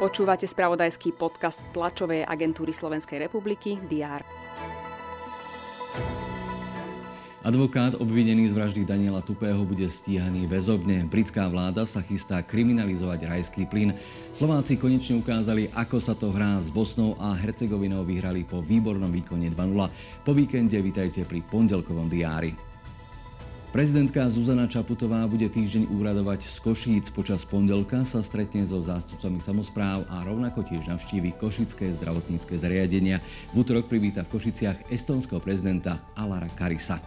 Počúvate spravodajský podcast tlačovej agentúry Slovenskej republiky DR. Advokát obvinený z vraždy Daniela Tupého bude stíhaný väzobne. Britská vláda sa chystá kriminalizovať rajský plyn. Slováci konečne ukázali, ako sa to hrá s Bosnou a Hercegovinou vyhrali po výbornom výkone 2-0. Po víkende vitajte pri pondelkovom diári. Prezidentka Zuzana Čaputová bude týždeň úradovať z Košíc. Počas pondelka sa stretne so zástupcami samozpráv a rovnako tiež navštívi Košické zdravotnícke zariadenia. V útorok privíta v Košiciach estonského prezidenta Alara Karisa.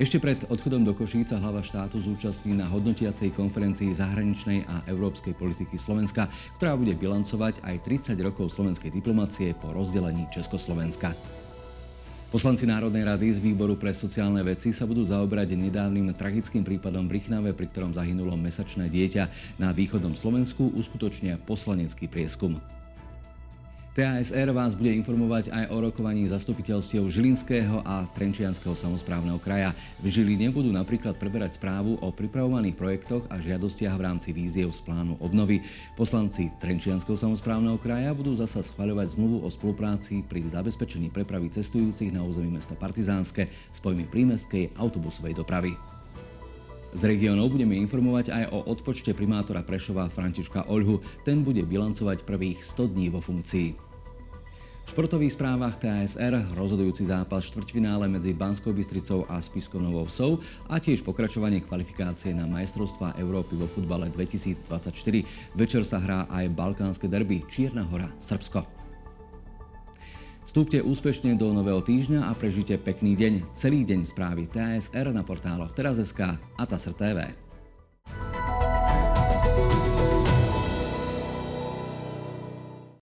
Ešte pred odchodom do Košíca hlava štátu zúčastní na hodnotiacej konferencii zahraničnej a európskej politiky Slovenska, ktorá bude bilancovať aj 30 rokov slovenskej diplomácie po rozdelení Československa. Poslanci Národnej rady z Výboru pre sociálne veci sa budú zaoberať nedávnym tragickým prípadom v Rychnave, pri ktorom zahynulo mesačné dieťa. Na východnom Slovensku uskutočnia poslanecký prieskum. TASR vás bude informovať aj o rokovaní zastupiteľstiev Žilinského a Trenčianského samozprávneho kraja. V Žiline budú napríklad preberať správu o pripravovaných projektoch a žiadostiach v rámci víziev z plánu obnovy. Poslanci Trenčianského samozprávneho kraja budú zasa schvaľovať zmluvu o spolupráci pri zabezpečení prepravy cestujúcich na území mesta Partizánske s pojmy prímeskej autobusovej dopravy. Z regiónov budeme informovať aj o odpočte primátora Prešova Františka Oľhu. Ten bude bilancovať prvých 100 dní vo funkcii. V športových správach TSR rozhodujúci zápas štvrťfinále medzi Banskou Bystricou a Spiskou Novou Vsou a tiež pokračovanie kvalifikácie na majstrovstvá Európy vo futbale 2024. Večer sa hrá aj balkánske derby Čierna hora, Srbsko. Vstúpte úspešne do nového týždňa a prežite pekný deň. Celý deň správy TSR na portáloch teraz.sk a TASR TV.